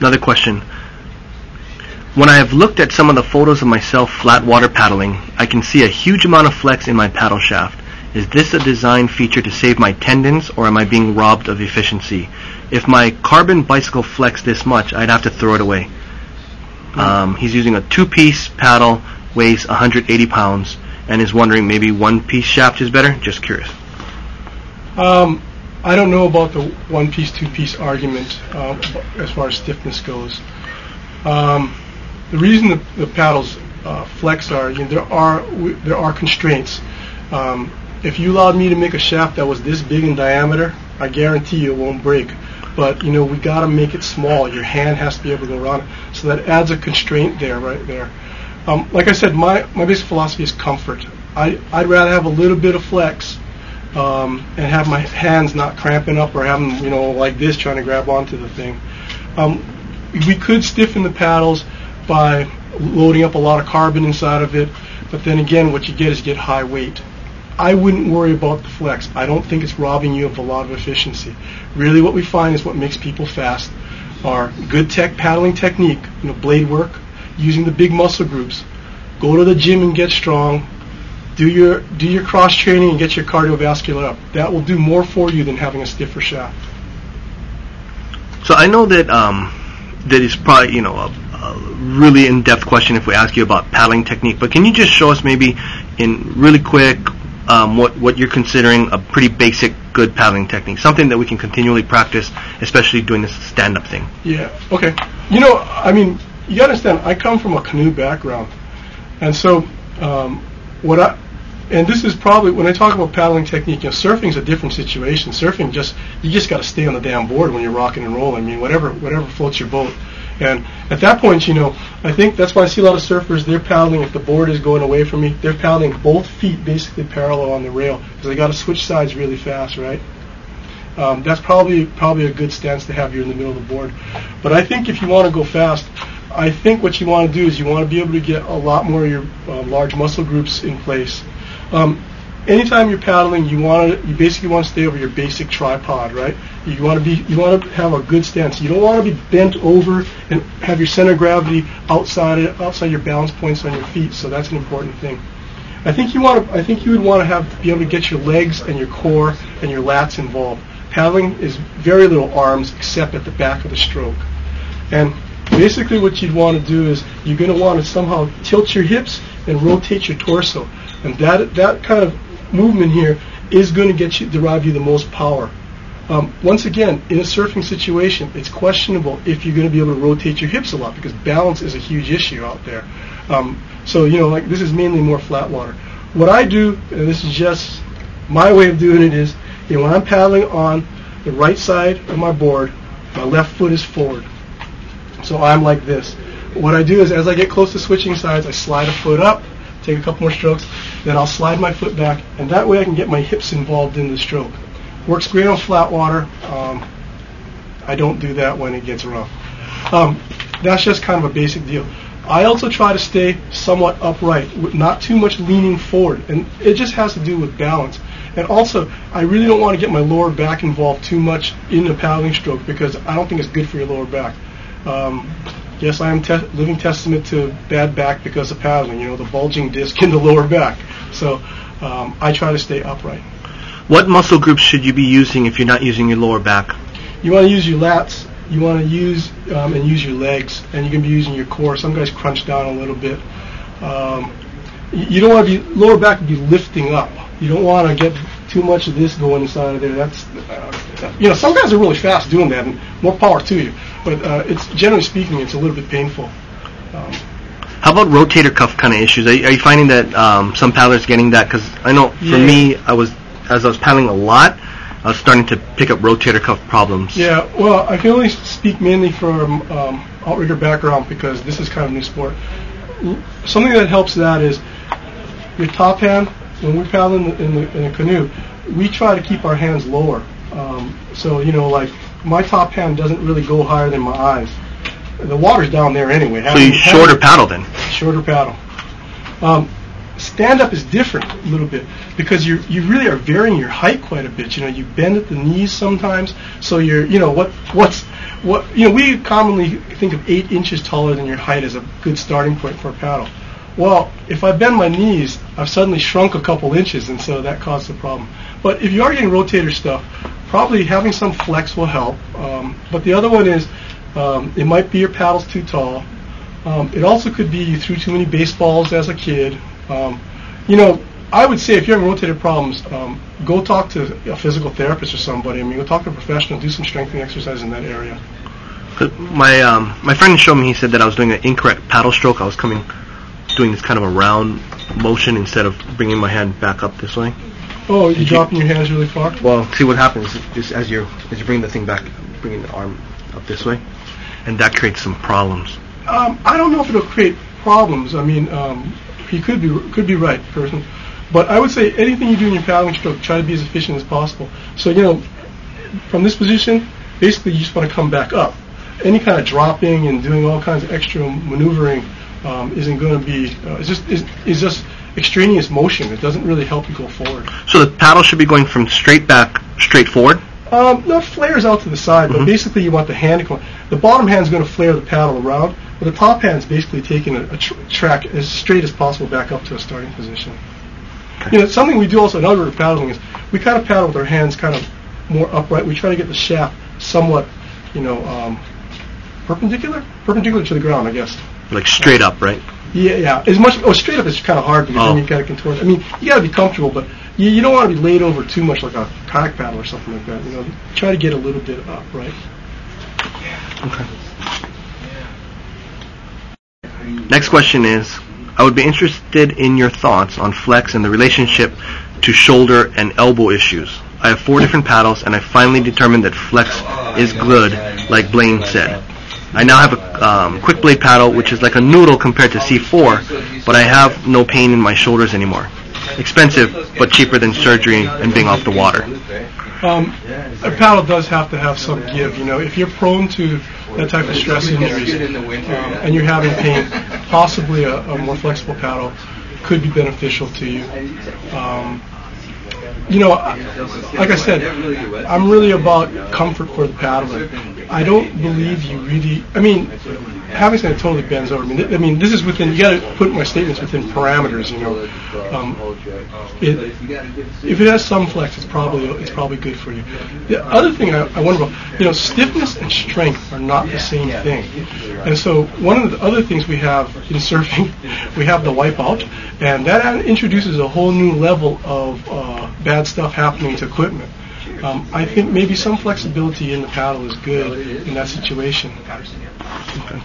Another question. When I have looked at some of the photos of myself flat water paddling, I can see a huge amount of flex in my paddle shaft. Is this a design feature to save my tendons, or am I being robbed of efficiency? If my carbon bicycle flexed this much, I'd have to throw it away. Um, he's using a two-piece paddle, weighs 180 pounds, and is wondering maybe one-piece shaft is better. Just curious. Um, I don't know about the one piece, two piece argument uh, as far as stiffness goes. Um, the reason the, the paddles uh, flex are you know, there are w- there are constraints. Um, if you allowed me to make a shaft that was this big in diameter, I guarantee you it won't break. But you know we got to make it small. Your hand has to be able to go around it, so that adds a constraint there, right there. Um, like I said, my my basic philosophy is comfort. I I'd rather have a little bit of flex um, and have my hands not cramping up or them, you know, like this trying to grab onto the thing. Um, we could stiffen the paddles by loading up a lot of carbon inside of it, but then again, what you get is you get high weight. I wouldn't worry about the flex. I don't think it's robbing you of a lot of efficiency. Really, what we find is what makes people fast are good tech paddling technique, you know, blade work, using the big muscle groups. Go to the gym and get strong do your do your cross training and get your cardiovascular up. That will do more for you than having a stiffer shaft. So I know that um, that is probably you know a, a really in-depth question if we ask you about paddling technique. But can you just show us maybe in really quick um, what what you're considering a pretty basic good paddling technique, something that we can continually practice, especially doing this stand-up thing. Yeah. Okay. You know, I mean, you understand. I come from a canoe background, and so um, what I and this is probably when I talk about paddling technique. You know, surfing is a different situation. Surfing just you just got to stay on the damn board when you're rocking and rolling. I mean, whatever whatever floats your boat. And at that point, you know, I think that's why I see a lot of surfers. They're paddling if the board is going away from me. They're paddling both feet basically parallel on the rail because they got to switch sides really fast, right? Um, that's probably probably a good stance to have you in the middle of the board. But I think if you want to go fast, I think what you want to do is you want to be able to get a lot more of your uh, large muscle groups in place um, anytime you're paddling, you want to you basically want to stay over your basic tripod, right? You want to be you want to have a good stance. You don't want to be bent over and have your center of gravity outside outside your balance points on your feet. So that's an important thing. I think you want to I think you would want to have be able to get your legs and your core and your lats involved. Paddling is very little arms except at the back of the stroke. And basically what you'd want to do is you're going to want to somehow tilt your hips and rotate your torso. And that that kind of movement here is going to get you derive you the most power. Um, once again, in a surfing situation, it's questionable if you're going to be able to rotate your hips a lot because balance is a huge issue out there. Um, so you know, like this is mainly more flat water. What I do, and this is just my way of doing it, is you know when I'm paddling on the right side of my board, my left foot is forward. So I'm like this. What I do is as I get close to switching sides, I slide a foot up, take a couple more strokes, then I'll slide my foot back, and that way I can get my hips involved in the stroke. Works great on flat water. Um, I don't do that when it gets rough. Um, that's just kind of a basic deal. I also try to stay somewhat upright, with not too much leaning forward, and it just has to do with balance. And also, I really don't want to get my lower back involved too much in the paddling stroke because I don't think it's good for your lower back. Um, yes, I am te- living testament to bad back because of paddling. You know, the bulging disc in the lower back. So um, I try to stay upright. What muscle groups should you be using if you're not using your lower back? You want to use your lats. You want to use um, and use your legs, and you can be using your core. Some guys crunch down a little bit. Um, you don't want to be lower back to be lifting up. You don't want to get too much of this going inside of there. That's uh, you know some guys are really fast doing that, and more power to you but uh, it's generally speaking, it's a little bit painful. Um, How about rotator cuff kind of issues? Are, you- are you finding that um, some paddlers getting that? Because I know for Yeah. me, I was as I was paddling a lot, I was starting to pick up rotator cuff problems. yeah, well, I can only speak mainly from um, outrigger background because this is kind of a new sport. Something that helps that is your top hand. When we paddle in the, in the, in a canoe, we try to keep our hands lower. Um, so you know, like my top hand doesn't really go higher than my eyes. The water's down there anyway. So you shorter paddle then. shorter paddle. Um, stand up is different a little bit because you you really are varying your height quite a bit. You know, you bend at the knees sometimes, so you're you know what what's what you know, we commonly think of eight inches taller than your height as a good starting point for a paddle. Well, if I bend my knees, I've suddenly shrunk a couple inches, and so that causes a problem. But if you are getting rotator stuff, probably having some flex will help. Um, but the other one is um, it might be your paddle's too tall. Um, it also could be you threw too many baseballs as a kid. Um, you know, I would say if you're having rotator problems, um, go talk to a physical therapist or somebody. I mean, go talk to a professional. Do some strengthening exercise in that area. My um, my friend showed me. He said that I was doing an incorrect paddle stroke. I was coming, doing this kind of a round motion instead of bringing my hand back up this way. Oh, you're dropping your hands really far. Well, see what happens just as you as you bring the thing back, bringing the arm up this way, and that creates some problems. Um, I don't know if it'll create problems. I mean, um, he could be could be right, person. But I would say anything you do in your paddling stroke, try to be as efficient as possible. So you know, from this position, basically you just want to come back up. Any kind of dropping and doing all kinds of extra maneuvering um, isn't going to be. Uh, it's just it's, it's just extraneous motion. It doesn't really help you go forward. So the paddle should be going from straight back, straight forward. Um, no, it flares out to the side, but Mhm. basically you want the hand to. The bottom hand's going to flare the paddle around, but the top hand's basically taking a, a tr- track as straight as possible back up to a starting position. Okay. You know, something we do also in other paddling is we kind of paddle with our hands kind of more upright. We try to get the shaft somewhat, you know, um, perpendicular, perpendicular to the ground, I guess. Like straight up, right? Yeah, yeah. As much, oh, straight up is kind of hard because Oh. then you got to contort. I mean, you got to be comfortable, but you, you don't want to be laid over too much like a kayak paddle or something like that. You know, try to get a little bit up, right? Okay. Next question is, I would be interested in your thoughts on flex and the relationship to shoulder and elbow issues. I have four different paddles and I finally determined that flex is good, like Blaine said. I now have a um, Quickblade paddle which is like a noodle compared to C4, but I have no pain in my shoulders anymore. Expensive, but cheaper than surgery and being off the water. Um, a paddle does have to have some give. You know, if you're prone to that type of stress injuries um, and you're having pain, possibly a, a more flexible paddle could be beneficial to you. Um, you know, like I said, I'm really about comfort for the paddler. I don't believe you really. I mean, having said it totally bends over. I mean, th- I mean, this is within. You got to put my statements within parameters. You know, um, it, if it has some flex, it's probably it's probably good for you. The other thing I, I wonder about, you know, stiffness and strength are not the same thing. And so one of the other things we have in surfing, we have the wipeout, and that introduces a whole new level of uh, bad stuff happening to equipment. Um, I think maybe some flexibility in the paddle is good in that situation. Okay.